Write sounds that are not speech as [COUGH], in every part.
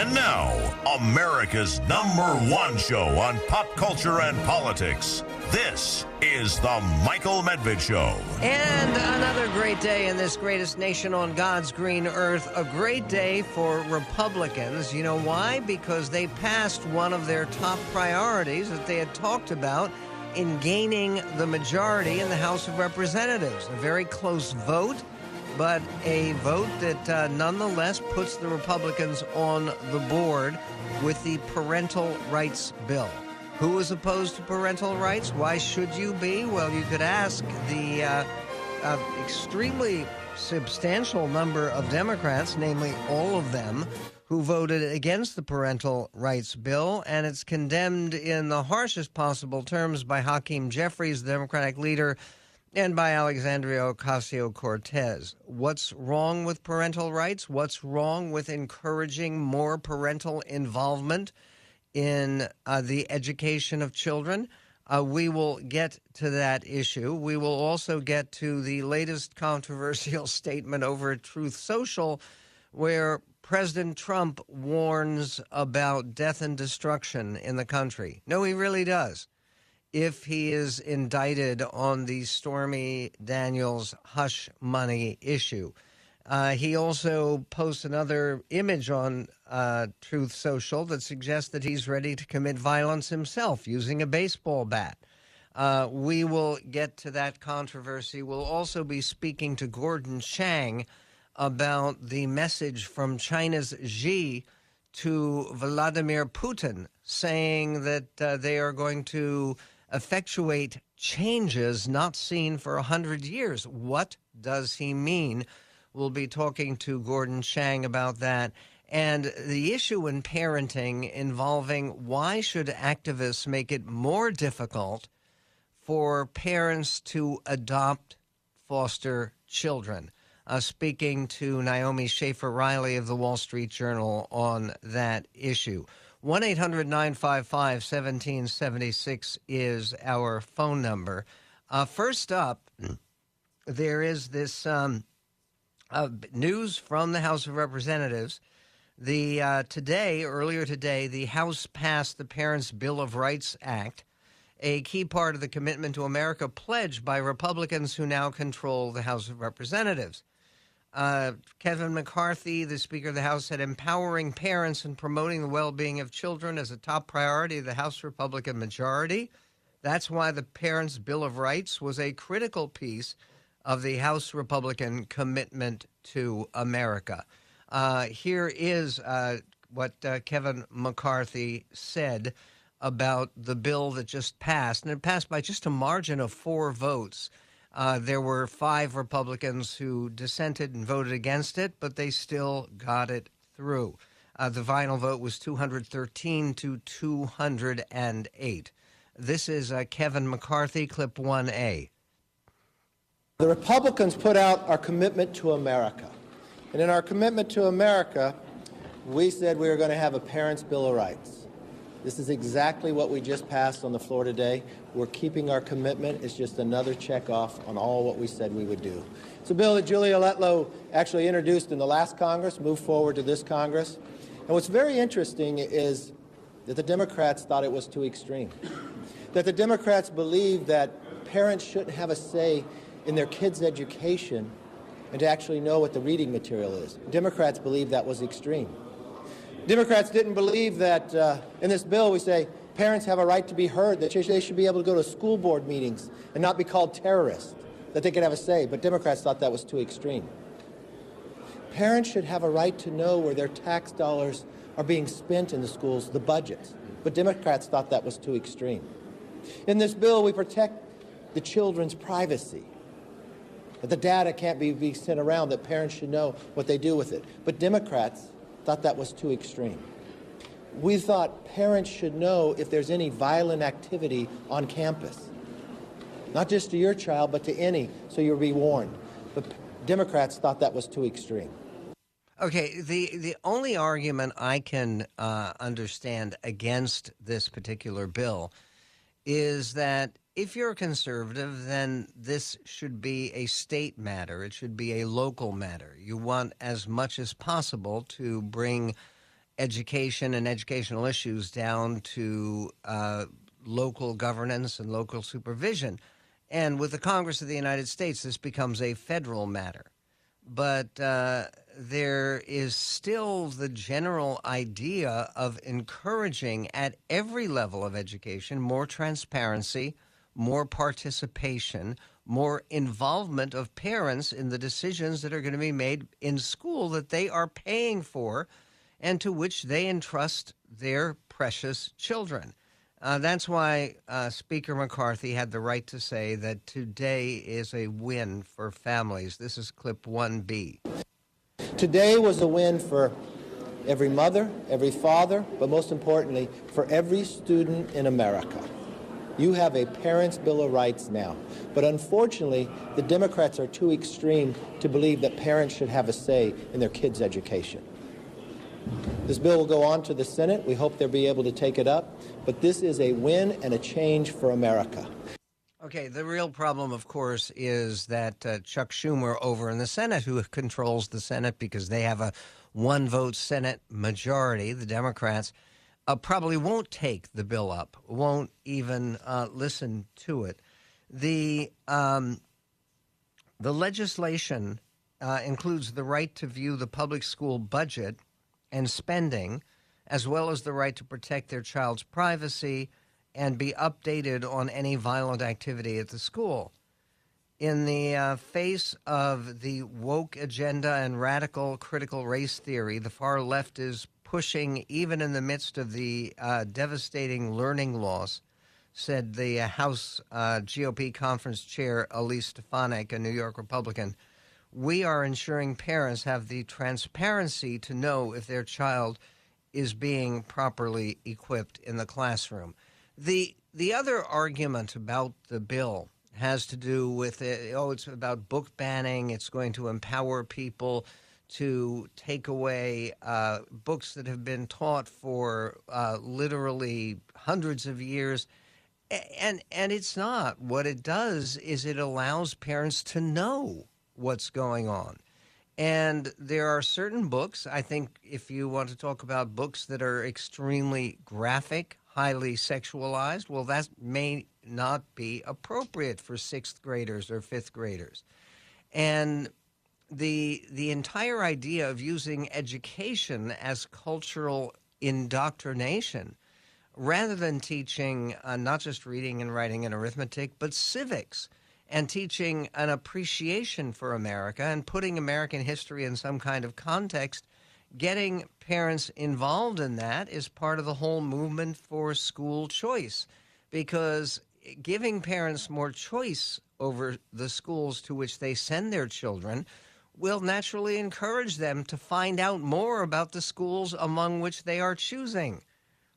And now, America's number one show on pop culture and politics. This is The Michael Medved Show. And another great day in this greatest nation on God's green earth. A great day for Republicans. You know why? Because they passed one of their top priorities that they had talked about in gaining the majority in the House of Representatives. A very close vote but a vote that uh, nonetheless puts the Republicans on the board with the parental rights bill. Who is opposed to parental rights? Why should you be? Well, you could ask the uh, uh, extremely substantial number of Democrats, namely all of them, who voted against the parental rights bill, and it's condemned in the harshest possible terms by Hakeem Jeffries, the Democratic leader and by Alexandria Ocasio Cortez. What's wrong with parental rights? What's wrong with encouraging more parental involvement in uh, the education of children? Uh, we will get to that issue. We will also get to the latest controversial [LAUGHS] statement over Truth Social, where President Trump warns about death and destruction in the country. No, he really does if he is indicted on the Stormy Daniels hush money issue. Uh, he also posts another image on uh, Truth Social that suggests that he's ready to commit violence himself using a baseball bat. Uh, we will get to that controversy. We'll also be speaking to Gordon Chang about the message from China's Xi to Vladimir Putin, saying that uh, they are going to effectuate changes not seen for a hundred years. What does he mean? We'll be talking to Gordon Chang about that. And the issue in parenting involving why should activists make it more difficult for parents to adopt foster children? Uh, speaking to Naomi Schaefer Riley of the Wall Street Journal on that issue. 1 800 955 1776 is our phone number. Uh, first up, there is this um, uh, news from the House of Representatives. The uh, today, earlier today, the House passed the Parents' Bill of Rights Act, a key part of the Commitment to America pledge by Republicans who now control the House of Representatives. Uh, Kevin McCarthy, the Speaker of the House, said empowering parents and promoting the well being of children is a top priority of the House Republican majority. That's why the Parents' Bill of Rights was a critical piece of the House Republican commitment to America. Uh, here is uh, what uh, Kevin McCarthy said about the bill that just passed, and it passed by just a margin of four votes. Uh, there were five Republicans who dissented and voted against it, but they still got it through. Uh, the final vote was 213 to 208. This is uh, Kevin McCarthy, clip 1A. The Republicans put out our commitment to America. And in our commitment to America, we said we were going to have a Parents' Bill of Rights. This is exactly what we just passed on the floor today. We're keeping our commitment. It's just another check off on all what we said we would do. It's a bill that Julia Letlow actually introduced in the last Congress, moved forward to this Congress. And what's very interesting is that the Democrats thought it was too extreme. That the Democrats believe that parents shouldn't have a say in their kids' education and to actually know what the reading material is. Democrats believe that was extreme. Democrats didn't believe that uh, in this bill we say parents have a right to be heard, that they should be able to go to school board meetings and not be called terrorists, that they could have a say. But Democrats thought that was too extreme. Parents should have a right to know where their tax dollars are being spent in the schools, the budgets. But Democrats thought that was too extreme. In this bill, we protect the children's privacy. That the data can't be, be sent around, that parents should know what they do with it. But Democrats thought that was too extreme. We thought parents should know if there's any violent activity on campus. Not just to your child, but to any, so you'll be warned. But Democrats thought that was too extreme. Okay, the, the only argument I can uh, understand against this particular bill is that if you're a conservative, then this should be a state matter. It should be a local matter. You want as much as possible to bring education and educational issues down to uh, local governance and local supervision. And with the Congress of the United States, this becomes a federal matter. But uh, there is still the general idea of encouraging at every level of education more transparency, more participation, more involvement of parents in the decisions that are going to be made in school that they are paying for and to which they entrust their precious children. Uh, that's why uh, Speaker McCarthy had the right to say that today is a win for families. This is clip 1B. Today was a win for every mother, every father, but most importantly, for every student in America. You have a Parents' Bill of Rights now. But unfortunately, the Democrats are too extreme to believe that parents should have a say in their kids' education. This bill will go on to the Senate. We hope they'll be able to take it up. But this is a win and a change for America. Okay, the real problem, of course, is that uh, Chuck Schumer over in the Senate, who controls the Senate because they have a one vote Senate majority, the Democrats, uh, probably won't take the bill up, won't even uh, listen to it. The, um, the legislation uh, includes the right to view the public school budget and spending, as well as the right to protect their child's privacy and be updated on any violent activity at the school. In the uh, face of the woke agenda and radical critical race theory, the far left is pushing, even in the midst of the uh, devastating learning loss, said the uh, House uh, GOP conference chair Elise Stefanik, a New York Republican we are ensuring parents have the transparency to know if their child is being properly equipped in the classroom. The the other argument about the bill has to do with it, oh it's about book banning, it's going to empower people to take away uh, books that have been taught for uh, literally hundreds of years and and it's not what it does is it allows parents to know what's going on. And there are certain books, I think, if you want to talk about books that are extremely graphic, highly sexualized, well, that may not be appropriate for sixth graders or fifth graders. And the the entire idea of using education as cultural indoctrination rather than teaching uh, not just reading and writing and arithmetic but civics and teaching an appreciation for America and putting American history in some kind of context, getting parents involved in that is part of the whole movement for school choice because giving parents more choice over the schools to which they send their children will naturally encourage them to find out more about the schools among which they are choosing.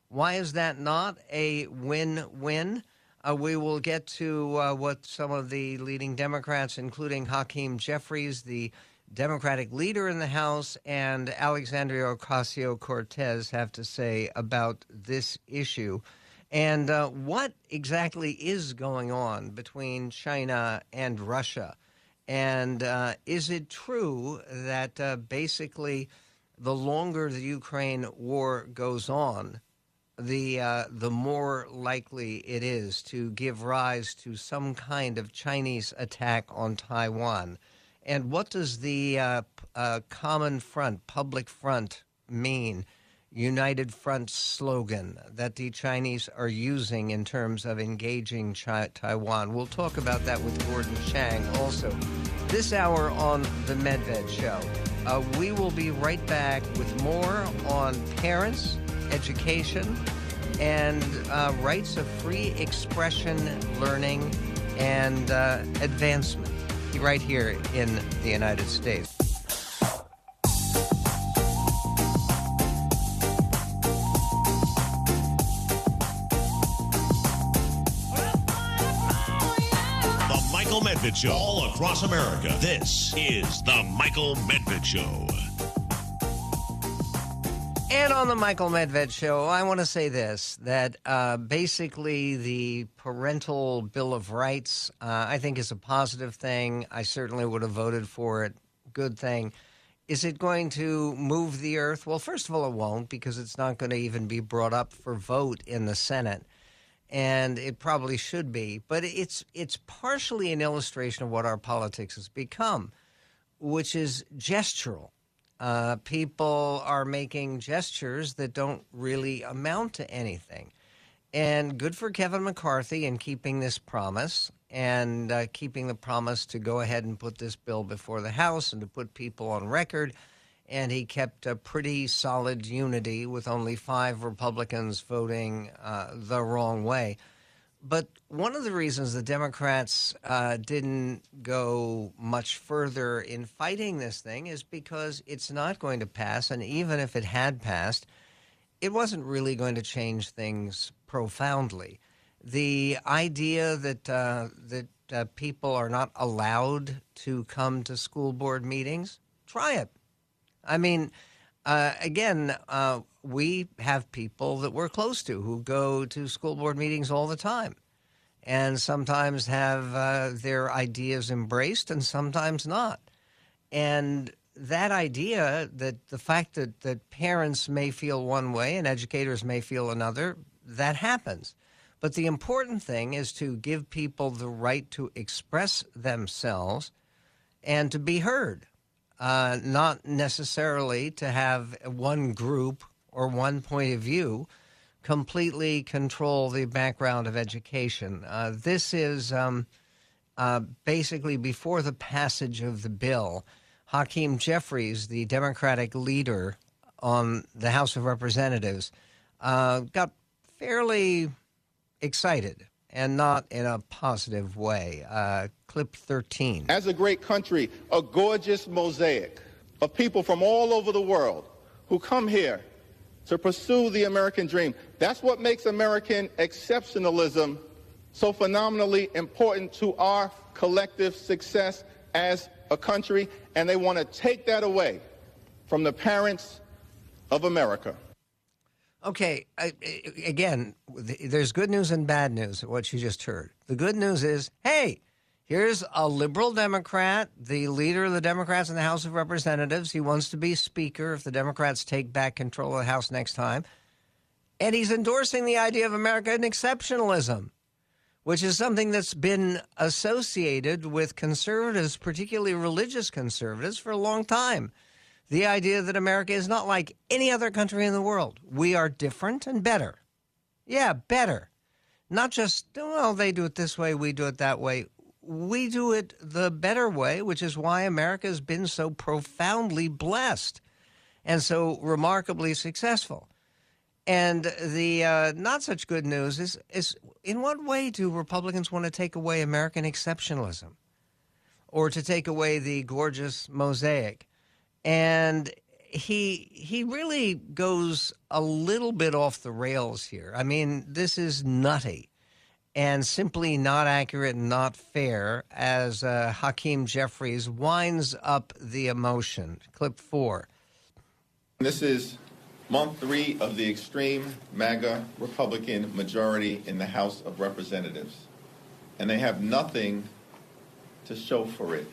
Why is that not a win win? Uh, we will get to uh, what some of the leading Democrats, including Hakeem Jeffries, the Democratic leader in the House, and Alexandria Ocasio Cortez have to say about this issue. And uh, what exactly is going on between China and Russia? And uh, is it true that uh, basically the longer the Ukraine war goes on, the uh, the more likely it is to give rise to some kind of Chinese attack on Taiwan. And what does the uh, uh, Common Front, Public Front mean? United Front slogan that the Chinese are using in terms of engaging Chi- Taiwan. We'll talk about that with Gordon Chang also. This hour on The Medved Show. Uh, we will be right back with more on parents education, and uh, rights of free expression, learning, and uh, advancement right here in the United States. Michael Medved Show, all across America. This is The Michael Medved Show. And on the Michael Medved show, I want to say this that uh, basically the parental Bill of Rights, uh, I think, is a positive thing. I certainly would have voted for it. Good thing. Is it going to move the earth? Well, first of all, it won't because it's not going to even be brought up for vote in the Senate. And it probably should be, but it's it's partially an illustration of what our politics has become, which is gestural. Uh, people are making gestures that don't really amount to anything. And good for Kevin McCarthy in keeping this promise and uh, keeping the promise to go ahead and put this bill before the House and to put people on record. And he kept a pretty solid unity with only five Republicans voting uh, the wrong way. But one of the reasons the Democrats uh, didn't go much further in fighting this thing is because it's not going to pass. And even if it had passed, it wasn't really going to change things profoundly the idea that uh, that uh, people are not allowed to come to school board meetings, try it. I mean, uh, again, uh, we have people that we're close to who go to school board meetings all the time, and sometimes have uh, their ideas embraced, and sometimes not. And that idea that the fact that, that parents may feel one way and educators may feel another, that happens. But the important thing is to give people the right to express themselves and to be heard, uh, not necessarily to have one group or one point of view completely control the background of education. Uh, this is um, uh, basically before the passage of the bill. Hakeem Jeffries, the Democratic leader on the House of Representatives, uh, got fairly excited and not in a positive way. Uh, clip 13. As a great country, a gorgeous mosaic of people from all over the world who come here to pursue the American dream. That's what makes American exceptionalism so phenomenally important to our collective success as a country, and they want to take that away from the parents of America. Okay, I, again, there's good news and bad news what you just heard. The good news is, hey, here's a liberal Democrat, the leader of the Democrats in the House of Representatives. He wants to be Speaker if the Democrats take back control of the House next time. And he's endorsing the idea of American exceptionalism, which is something that's been associated with conservatives, particularly religious conservatives, for a long time the idea that America is not like any other country in the world. We are different and better. Yeah, better. Not just, well, they do it this way, we do it that way. We do it the better way, which is why America has been so profoundly blessed and so remarkably successful. And the uh, not such good news is, is in what way do Republicans want to take away American exceptionalism or to take away the gorgeous mosaic? And he he really goes a little bit off the rails here. I mean, this is nutty and simply not accurate and not fair as uh, Hakeem Jeffries winds up the emotion. Clip four. This is month three of the extreme MAGA Republican majority in the House of Representatives, and they have nothing to show for it.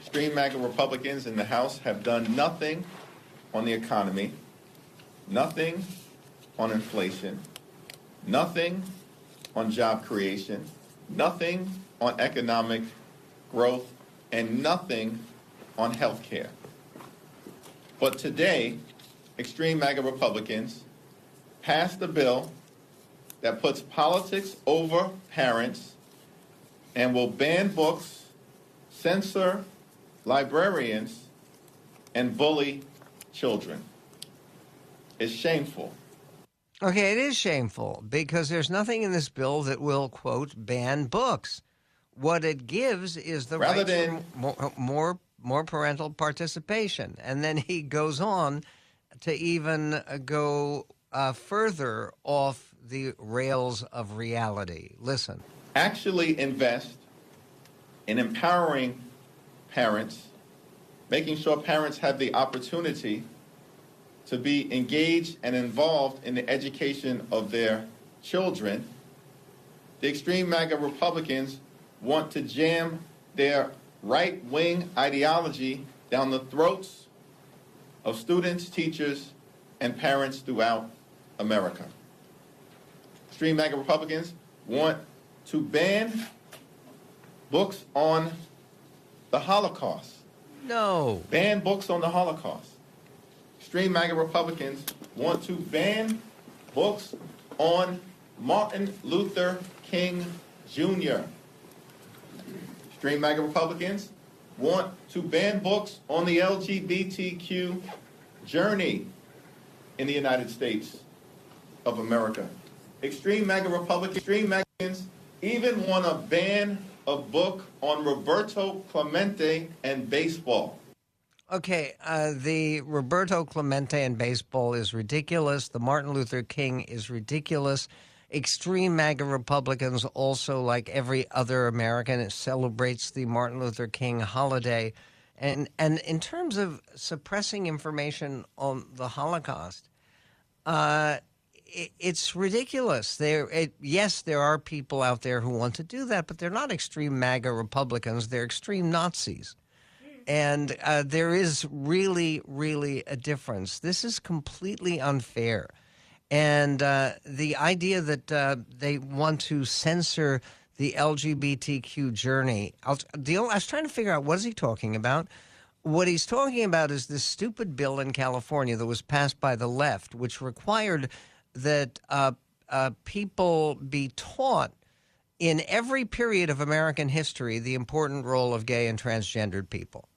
Extreme MAGA Republicans in the House have done nothing on the economy, nothing on inflation, nothing on job creation, nothing on economic growth, and nothing on health care. But today, extreme MAGA Republicans passed a bill that puts politics over parents and will ban books, censor librarians, and bully children. It's shameful. Okay, it is shameful because there's nothing in this bill that will, quote, ban books. What it gives is the Rather right than, more, more, more parental participation. And then he goes on to even go uh, further off the rails of reality. Listen. Actually invest in empowering parents, making sure parents have the opportunity to be engaged and involved in the education of their children. The extreme MAGA Republicans want to jam their right wing ideology down the throats of students, teachers, and parents throughout America. Extreme MAGA Republicans want to ban books on the Holocaust. No. Ban books on the Holocaust. Extreme MAGA Republicans want to ban books on Martin Luther King Jr. Extreme MAGA Republicans want to ban books on the LGBTQ journey in the United States of America. Extreme MAGA Republicans, extreme MAGAs even want to ban a book on Roberto Clemente and baseball. Okay, uh, the Roberto Clemente and baseball is ridiculous. The Martin Luther King is ridiculous. Extreme MAGA Republicans, also like every other American, celebrates the Martin Luther King holiday. And, and in terms of suppressing information on the Holocaust, uh, it, it's ridiculous. There, it, yes, there are people out there who want to do that, but they're not extreme MAGA Republicans. They're extreme Nazis. And uh, there is really, really a difference. This is completely unfair. And uh, the idea that uh, they want to censor the LGBTQ journey, I'll, I was trying to figure out what is he talking about. What he's talking about is this stupid bill in California that was passed by the left, which required that uh, uh, people be taught in every period of American history the important role of gay and transgendered people.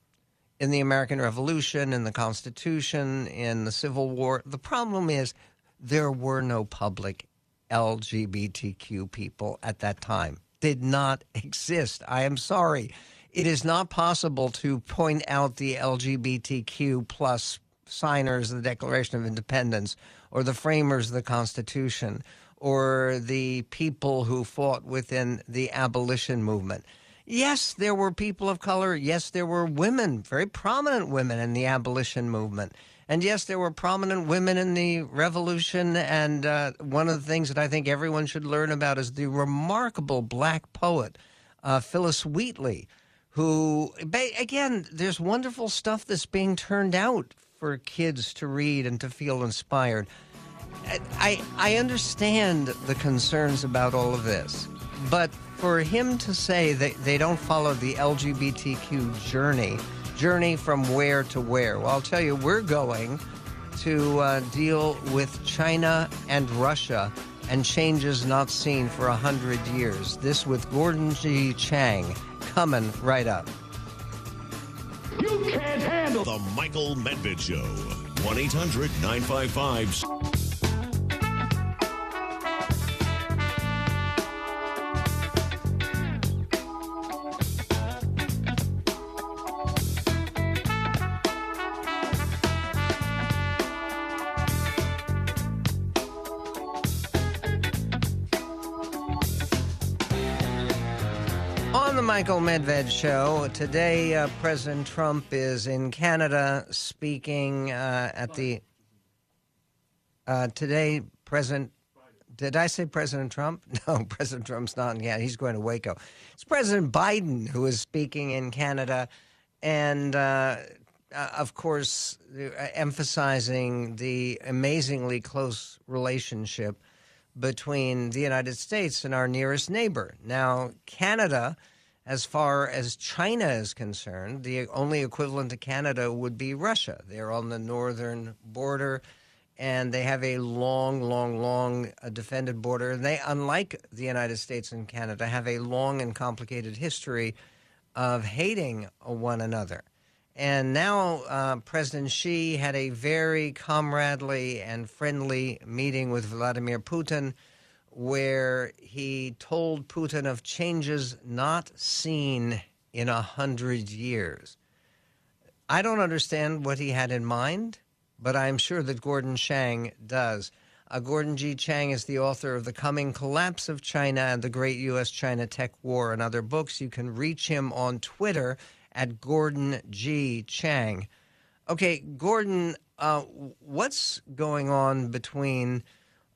In the American Revolution, in the Constitution, in the Civil War. The problem is there were no public LGBTQ people at that time. Did not exist. I am sorry. It is not possible to point out the LGBTQ plus signers of the Declaration of Independence or the framers of the Constitution or the people who fought within the abolition movement. Yes, there were people of color. Yes, there were women, very prominent women in the abolition movement. And yes, there were prominent women in the revolution. And uh, one of the things that I think everyone should learn about is the remarkable black poet, uh, Phillis Wheatley, who, again, there's wonderful stuff that's being turned out for kids to read and to feel inspired. I, I understand the concerns about all of this, but for him to say that they don't follow the LGBTQ journey, journey from where to where, well, I'll tell you, we're going to uh, deal with China and Russia and changes not seen for a hundred years. This with Gordon G. Chang coming right up. You can't handle The Michael Medved Show. 1 800 955. Michael Medved Show. Today, uh, President Trump is in Canada speaking uh, at the. Uh, today, President. Did I say President Trump? [LAUGHS] No, President Trump's not in Canada. He's going to Waco. It's President Biden who is speaking in Canada. And uh, uh, of course, uh, emphasizing the amazingly close relationship between the United States and our nearest neighbor. Now, Canada as far as China is concerned, the only equivalent to Canada would be Russia. They're on the northern border and they have a long, long, long uh, defended border. And they, unlike the United States and Canada, have a long and complicated history of hating one another. And now uh, President Xi had a very comradely and friendly meeting with Vladimir Putin where he told Putin of changes not seen in a hundred years. I don't understand what he had in mind, but I'm sure that Gordon Chang does. Uh, Gordon G. Chang is the author of The Coming Collapse of China and the Great U.S. China Tech War and other books. You can reach him on Twitter at Gordon G. Chang. Okay, Gordon, uh, what's going on between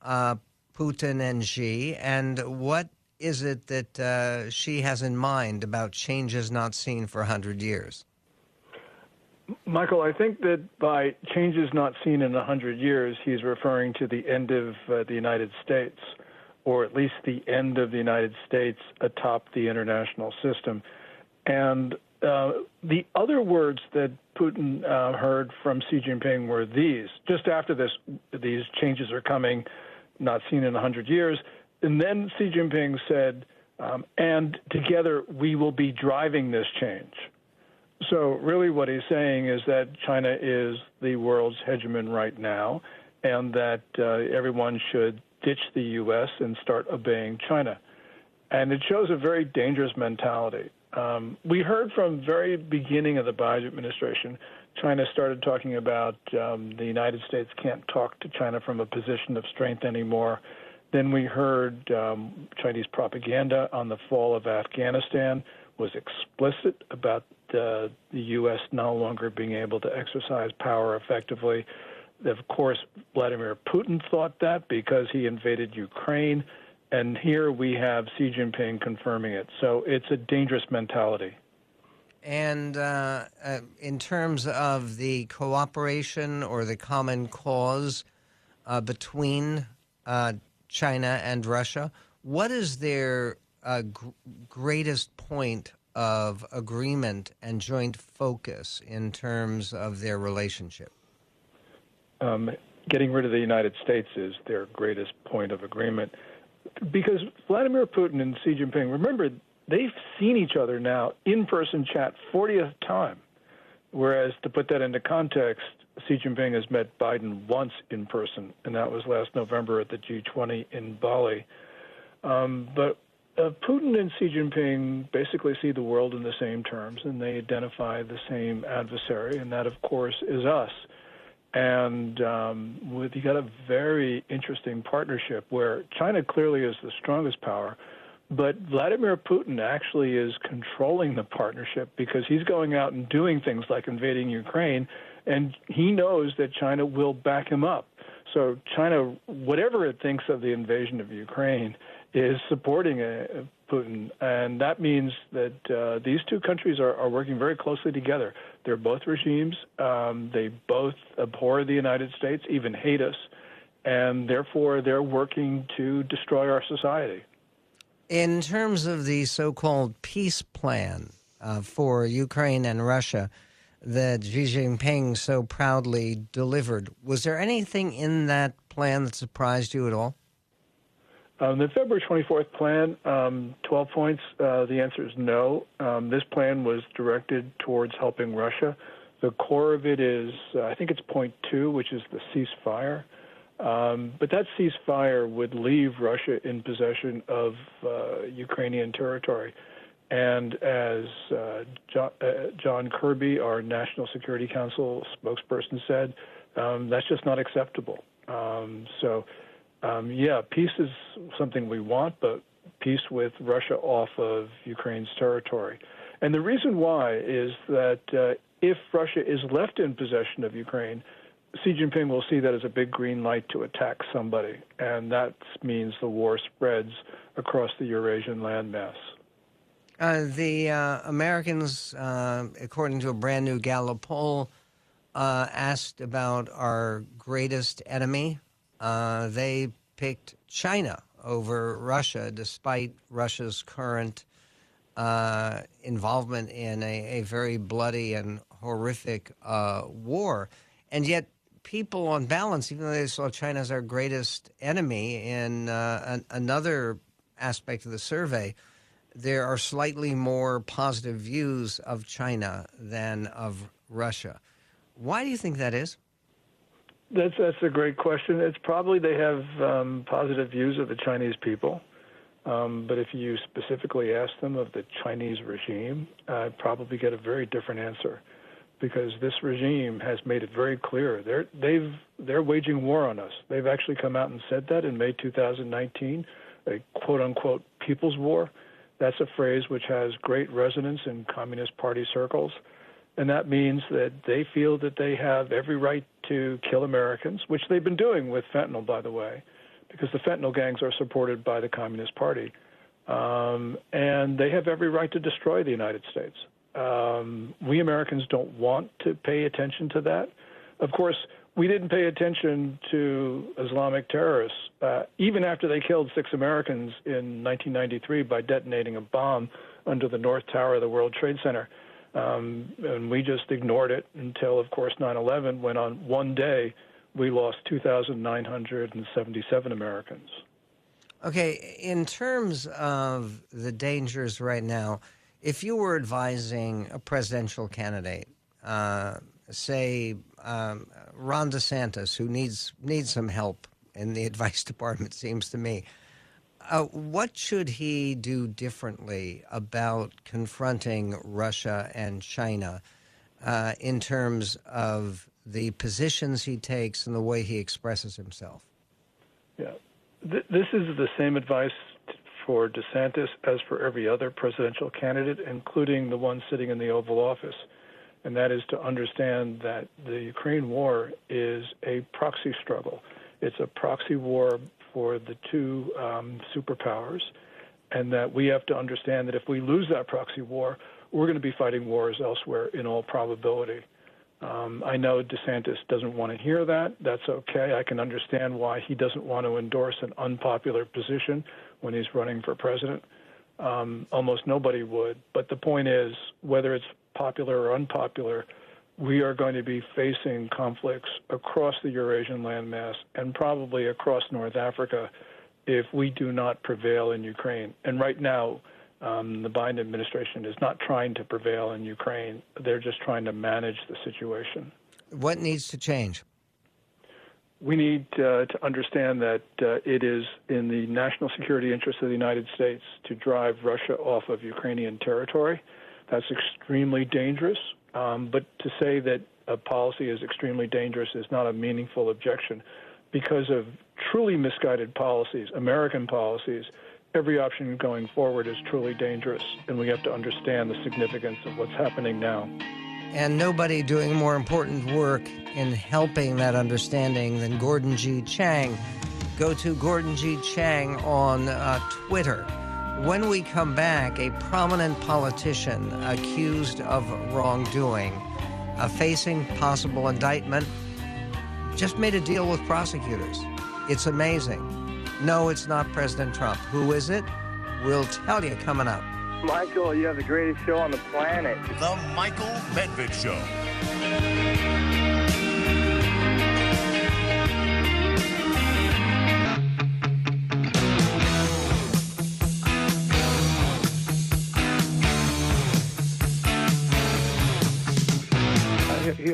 uh, Putin and Xi, and what is it that uh, Xi has in mind about changes not seen for 100 years? Michael, I think that by changes not seen in a hundred years, he's referring to the end of uh, the United States, or at least the end of the United States atop the international system. And uh, the other words that Putin uh, heard from Xi Jinping were these: just after this, these changes are coming, not seen in a hundred years. And then Xi Jinping said, um, "And together we will be driving this change." So, really, what he's saying is that China is the world's hegemon right now, and that uh, everyone should ditch the U.S. and start obeying China. And it shows a very dangerous mentality. Um, we heard from very beginning of the Biden administration, China started talking about um, the United States can't talk to China from a position of strength anymore. Then we heard um, Chinese propaganda on the fall of Afghanistan was explicit about uh, the U.S. no longer being able to exercise power effectively. Of course, Vladimir Putin thought that because he invaded Ukraine, and here we have Xi Jinping confirming it. So it's a dangerous mentality. And uh, uh, in terms of the cooperation or the common cause uh, between uh, China and Russia, what is their uh, g- greatest point of agreement and joint focus in terms of their relationship? Um, getting rid of the United States is their greatest point of agreement because Vladimir Putin and Xi Jinping, remember, they've seen each other now in person chat 40th time. Whereas, to put that into context, Xi Jinping has met Biden once in person, and that was last November at the G20 in Bali. Um, but uh, Putin and Xi Jinping basically see the world in the same terms, and they identify the same adversary, and that, of course, is us. And um, with, you got a very interesting partnership where China clearly is the strongest power, but Vladimir Putin actually is controlling the partnership because he's going out and doing things like invading Ukraine, and he knows that China will back him up. So China, whatever it thinks of the invasion of Ukraine, is supporting uh, Putin, and that means that uh, these two countries are, are, working very closely together. They're both regimes. Um, they both abhor the United States, even hate us, and therefore they're working to destroy our society. In terms of the so-called peace plan uh, for Ukraine and Russia that Xi Jinping so proudly delivered, was there anything in that plan that surprised you at all? Um, the February 24th plan, um, 12 points, uh, the answer is no. Um, this plan was directed towards helping Russia. The core of it is, uh, I think it's point two, which is the ceasefire. Um, but that ceasefire would leave Russia in possession of uh, Ukrainian territory. And as uh, John, uh, John, Kirby, our National Security Council spokesperson, said, um, that's just not acceptable. Um, so um, yeah, peace is something we want, but peace with Russia off of Ukraine's territory. And the reason why is that uh, if Russia is left in possession of Ukraine, Xi Jinping will see that as a big green light to attack somebody, and that means the war spreads across the Eurasian landmass. Uh, the uh, Americans, uh, according to a brand new Gallup poll, uh, asked about our greatest enemy, uh, they picked China over Russia, despite Russia's current uh, involvement in a, a, very bloody and horrific uh, war. And yet, people on balance, even though they saw China as our greatest enemy in uh, an, another aspect of the survey, there are slightly more positive views of China than of Russia. Why do you think that is? That's that's a great question. It's probably they have um, positive views of the Chinese people, um, but if you specifically ask them of the Chinese regime, I'd probably get a very different answer, because this regime has made it very clear they're they've they're waging war on us. They've actually come out and said that in May 2019, a quote unquote people's war. That's a phrase which has great resonance in Communist Party circles. And that means that they feel that they have every right to kill Americans, which they've been doing with fentanyl, by the way, because the fentanyl gangs are supported by the Communist Party. Um, and they have every right to destroy the United States. Um, we Americans don't want to pay attention to that. Of course, we didn't pay attention to Islamic terrorists uh, even after they killed six Americans in 1993 by detonating a bomb under the North Tower of the World Trade Center. Um, and we just ignored it until, of course, 9 11, when on one day we lost 2,977 Americans. Okay, in terms of the dangers right now, if you were advising a presidential candidate, uh, say um, Ron DeSantis, who needs needs some help in the [LAUGHS] advice department, seems to me, uh, what should he do differently about confronting Russia and China uh, in terms of the positions he takes and the way he expresses himself? Yeah, Th- this is the same advice for DeSantis as for every other presidential candidate, including the one sitting in the Oval Office. And that is to understand that the Ukraine war is a proxy struggle. It's a proxy war for the two um, superpowers, and that we have to understand that if we lose that proxy war, we're going to be fighting wars elsewhere in all probability. Um, I know DeSantis doesn't want to hear that. That's okay. I can understand why he doesn't want to endorse an unpopular position when he's running for president. Um, almost nobody would. But the point is, whether it's popular or unpopular, we are going to be facing conflicts across the Eurasian landmass and probably across North Africa if we do not prevail in Ukraine. And right now, um, the Biden administration is not trying to prevail in Ukraine. They're just trying to manage the situation. What needs to change? We need uh, to understand that uh, it is in the national security interest of the United States to drive Russia off of Ukrainian territory. That's extremely dangerous. Um, but to say that a policy is extremely dangerous is not a meaningful objection because of truly misguided policies, American policies. Every option going forward is truly dangerous, and we have to understand the significance of what's happening now. And nobody doing more important work in helping that understanding than Gordon G. Chang. Go to Gordon G. Chang on uh, Twitter. When we come back, a prominent politician accused of wrongdoing, uh, facing possible indictment, just made a deal with prosecutors. It's amazing. No, it's not President Trump. Who is it? We'll tell you coming up. Michael, you have the greatest show on the planet. The Michael Medved Show.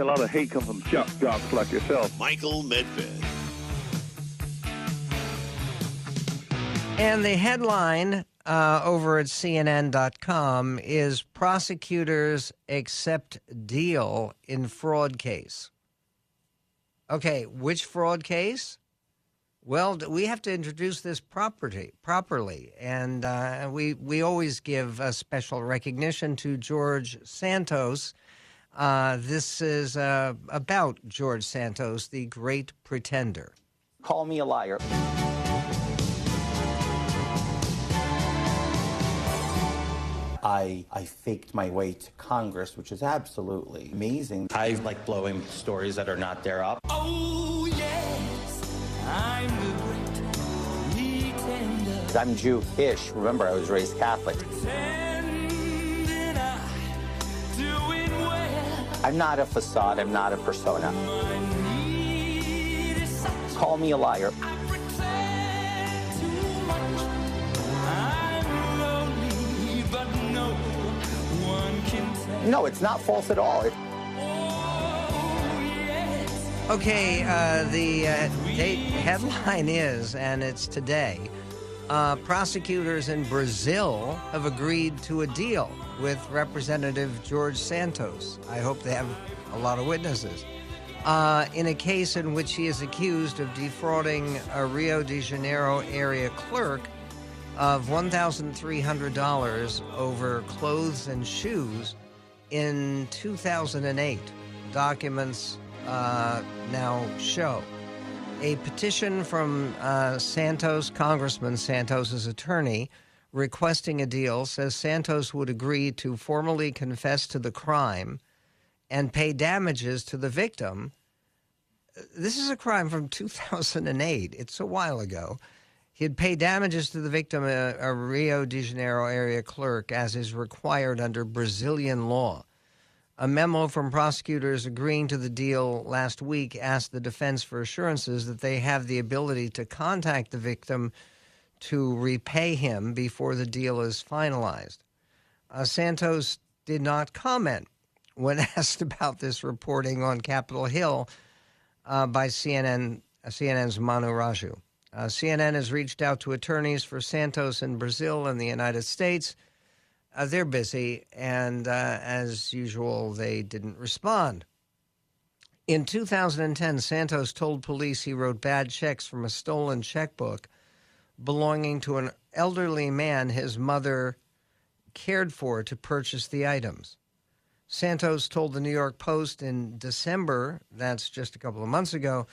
A lot of hate come from shock jocks like yourself. Michael Medved. And the headline uh, over at CNN.com is Prosecutors Accept Deal in Fraud Case. Okay, which fraud case? Well, we have to introduce this property properly, and uh, we we always give a special recognition to George Santos. Uh, this is uh, about George Santos, the great pretender. Call me a liar. I, I faked my way to Congress, which is absolutely amazing. I like blowing stories that are not there up. Oh, yes, I'm the great pretender. I'm Jewish. Remember, I was raised Catholic. Pretending I'm not a facade. I'm not a persona. Call me a liar. No it's not false at all. It. Okay, uh, the uh, headline is, and it's today. Uh, prosecutors in Brazil have agreed to a deal with Representative George Santos. I hope they have a lot of witnesses. Uh, in a case in which he is accused of defrauding a Rio de Janeiro area clerk of $1,300 over clothes and shoes in 2008. Documents uh, now show. A petition from uh, Santos, Congressman Santos's attorney, requesting a deal, says Santos would agree to formally confess to the crime and pay damages to the victim. This is a crime from 2008. It's a while ago. He'd pay damages to the victim, a, a Rio de Janeiro area clerk, as is required under Brazilian law. A memo from prosecutors agreeing to the deal last week asked the defense for assurances that they have the ability to contact the victim to repay him before the deal is finalized. Uh, Santos did not comment when [LAUGHS] asked about this reporting on Capitol Hill uh, by CNN, uh, CNN's Manu Raju. Uh, CNN has reached out to attorneys for Santos in Brazil and the United States. Uh, they're busy, and uh, as usual, they didn't respond. In 2010, Santos told police he wrote bad checks from a stolen checkbook belonging to an elderly man his mother cared for to purchase the items. Santos told the New York Post in December, that's just a couple of months ago,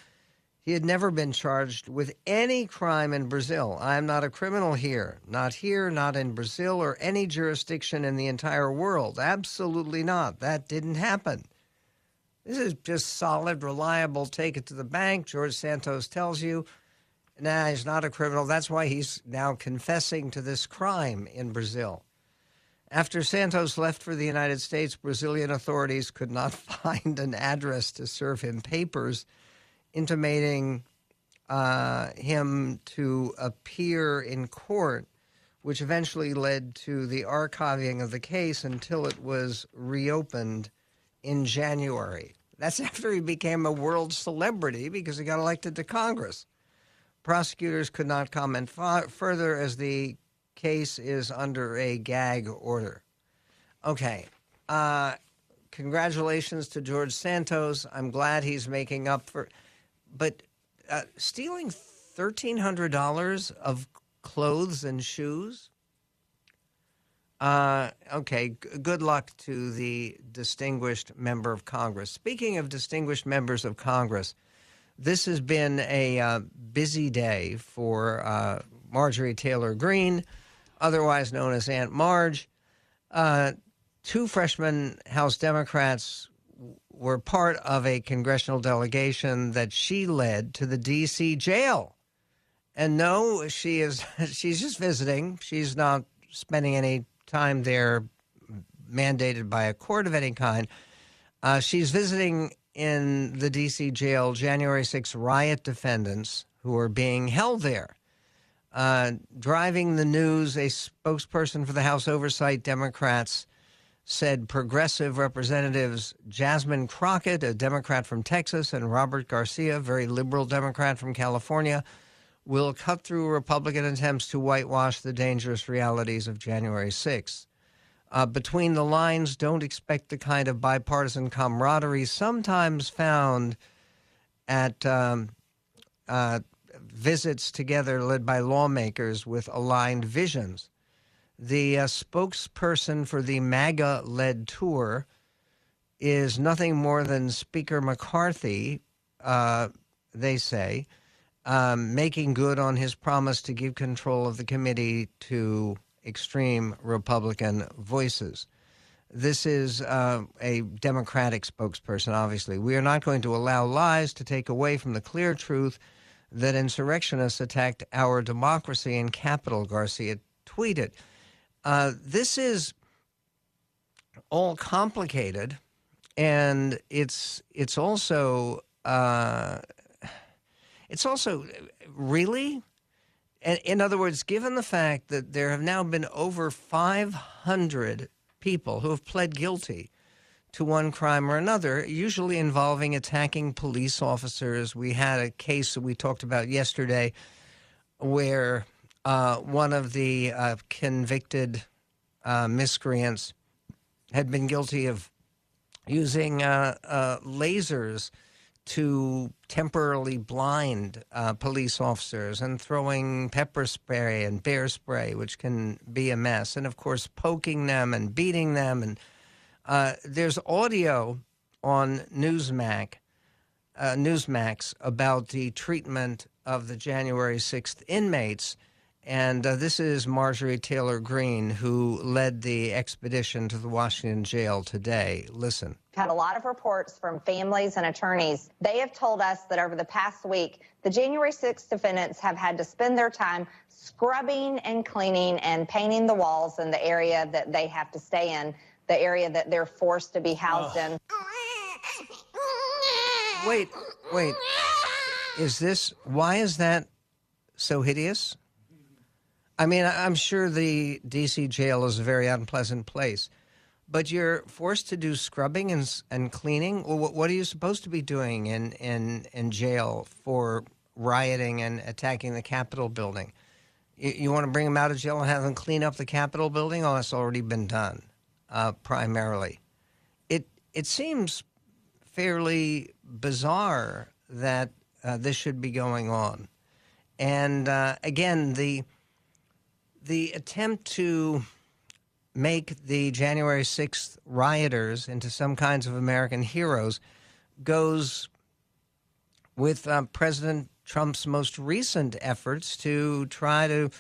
he had never been charged with any crime in Brazil. I am not a criminal here. Not here, not in Brazil, or any jurisdiction in the entire world. Absolutely not. That didn't happen. This is just solid, reliable, take it to the bank. George Santos tells you, nah, he's not a criminal. That's why he's now confessing to this crime in Brazil. After Santos left for the United States, Brazilian authorities could not [LAUGHS] find an address to serve him papers intimating uh, him to appear in court, which eventually led to the archiving of the case until it was reopened in January. That's [LAUGHS] after he became a world celebrity because he got elected to Congress. Prosecutors could not comment further as the case is under a gag order. Okay. Uh, congratulations to George Santos. I'm glad he's making up for but uh, stealing thirteen hundred dollars of clothes and shoes. Uh, okay, g- good luck to the distinguished member of Congress. Speaking of distinguished members of Congress, this has been a uh, busy day for uh, Marjorie Taylor Greene, otherwise known as Aunt Marge. Uh, two freshman House Democrats were part of a congressional delegation that she led to the D.C. jail. And no, she is [LAUGHS] she's just visiting. She's not spending any time there mandated by a court of any kind. Uh, she's visiting in the D.C. jail January 6 riot defendants who are being held there. Uh, driving the news, a spokesperson for the House Oversight Democrats said progressive representatives Jasmine Crockett, a Democrat from Texas, and Robert Garcia, very liberal Democrat from California, will cut through Republican attempts to whitewash the dangerous realities of January 6th. Uh, between the lines, don't expect the kind of bipartisan camaraderie sometimes found at um, uh, visits together led by lawmakers with aligned visions. The uh, spokesperson for the MAGA led tour is nothing more than Speaker McCarthy, uh, they say, um, making good on his promise to give control of the committee to extreme Republican voices. This is uh, a Democratic spokesperson, obviously. We are not going to allow lies to take away from the clear truth that insurrectionists attacked our democracy and Capitol, Garcia tweeted. Uh, this is all complicated, and it's it's also uh, it's also really. In, other words, given the fact that there have now been over 500 people who have pled guilty to one crime or another, usually involving attacking police officers. We had a case that we talked about yesterday where uh, one of the uh, convicted uh, miscreants had been guilty of using uh, uh, lasers to temporarily blind uh, police officers and throwing pepper spray and bear spray, which can be a mess, and of course poking them and beating them. And uh, there's audio on Newsmax, uh, Newsmax about the treatment of the January 6th inmates, And uh, this is Marjorie Taylor Greene, who led the expedition to the Washington jail today. Listen. had a lot of reports from families and attorneys. They have told us that over the past week, the January 6th defendants have had to spend their time scrubbing and cleaning and painting the walls in the area that they have to stay in, the area that they're forced to be housed in. Wait, wait. Is this, why is that so hideous? I mean, I'm sure the DC jail is a very unpleasant place, but you're forced to do scrubbing and, and cleaning. Well, what, what are you supposed to be doing in, in, in jail for rioting and attacking the Capitol building? You, you want to bring them out of jail and have them clean up the Capitol building? Oh, that's already been done, uh, primarily. It, it seems fairly bizarre that uh, this should be going on. And uh, again, the the attempt to make the January 6th rioters into some kinds of American heroes goes with uh, President Trump's most recent efforts to try to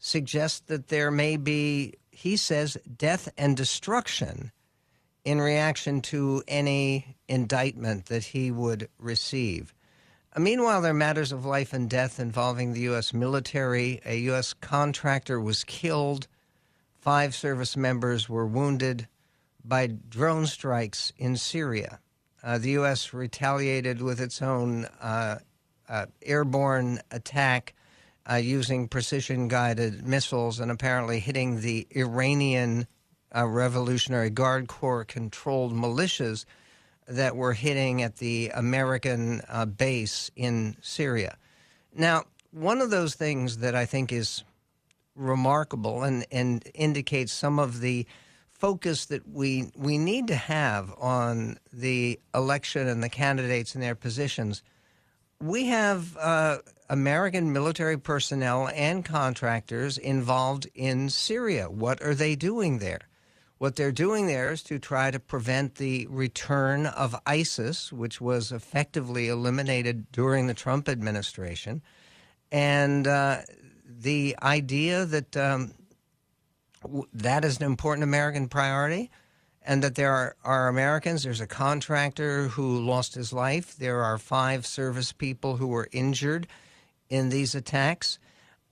suggest that there may be, he says, death and destruction in reaction to any indictment that he would receive. Uh, Meanwhile, there are matters of life and death involving the U.S. military. A U.S. contractor was killed. Five service members were wounded by drone strikes in Syria. Uh, the U.S. retaliated with its own uh, uh, airborne attack uh, using precision guided missiles and apparently hitting the Iranian uh, Revolutionary Guard Corps controlled militias that were hitting at the American uh, base in Syria. Now, one of those things that I think is remarkable and, and indicates some of the focus that we we need to have on the election and the candidates and their positions. We have uh, American military personnel and contractors involved in Syria. What are they doing there? What they're doing there is to try to prevent the return of ISIS, which was effectively eliminated during the Trump administration. And uh, the idea that um, that is an important American priority and that there are, are Americans. There's a contractor who lost his life. There are five service people who were injured in these attacks.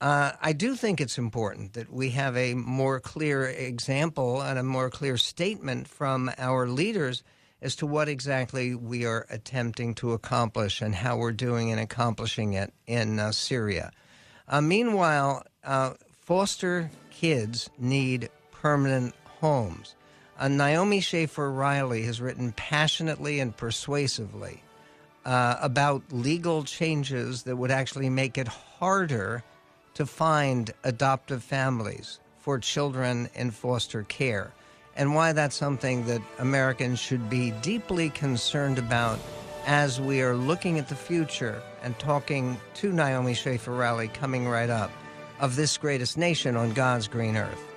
Uh, I do think it's important that we have a more clear example and a more clear statement from our leaders as to what exactly we are attempting to accomplish and how we're doing in accomplishing it in uh, Syria. Uh, meanwhile, uh, foster kids need permanent homes. Uh, Naomi Schaefer Riley has written passionately and persuasively about legal changes that would actually make it harder to find adoptive families for children in foster care, and why that's something that Americans should be deeply concerned about as we are looking at the future and talking to Naomi Schaefer Riley coming right up of this greatest nation on God's green earth.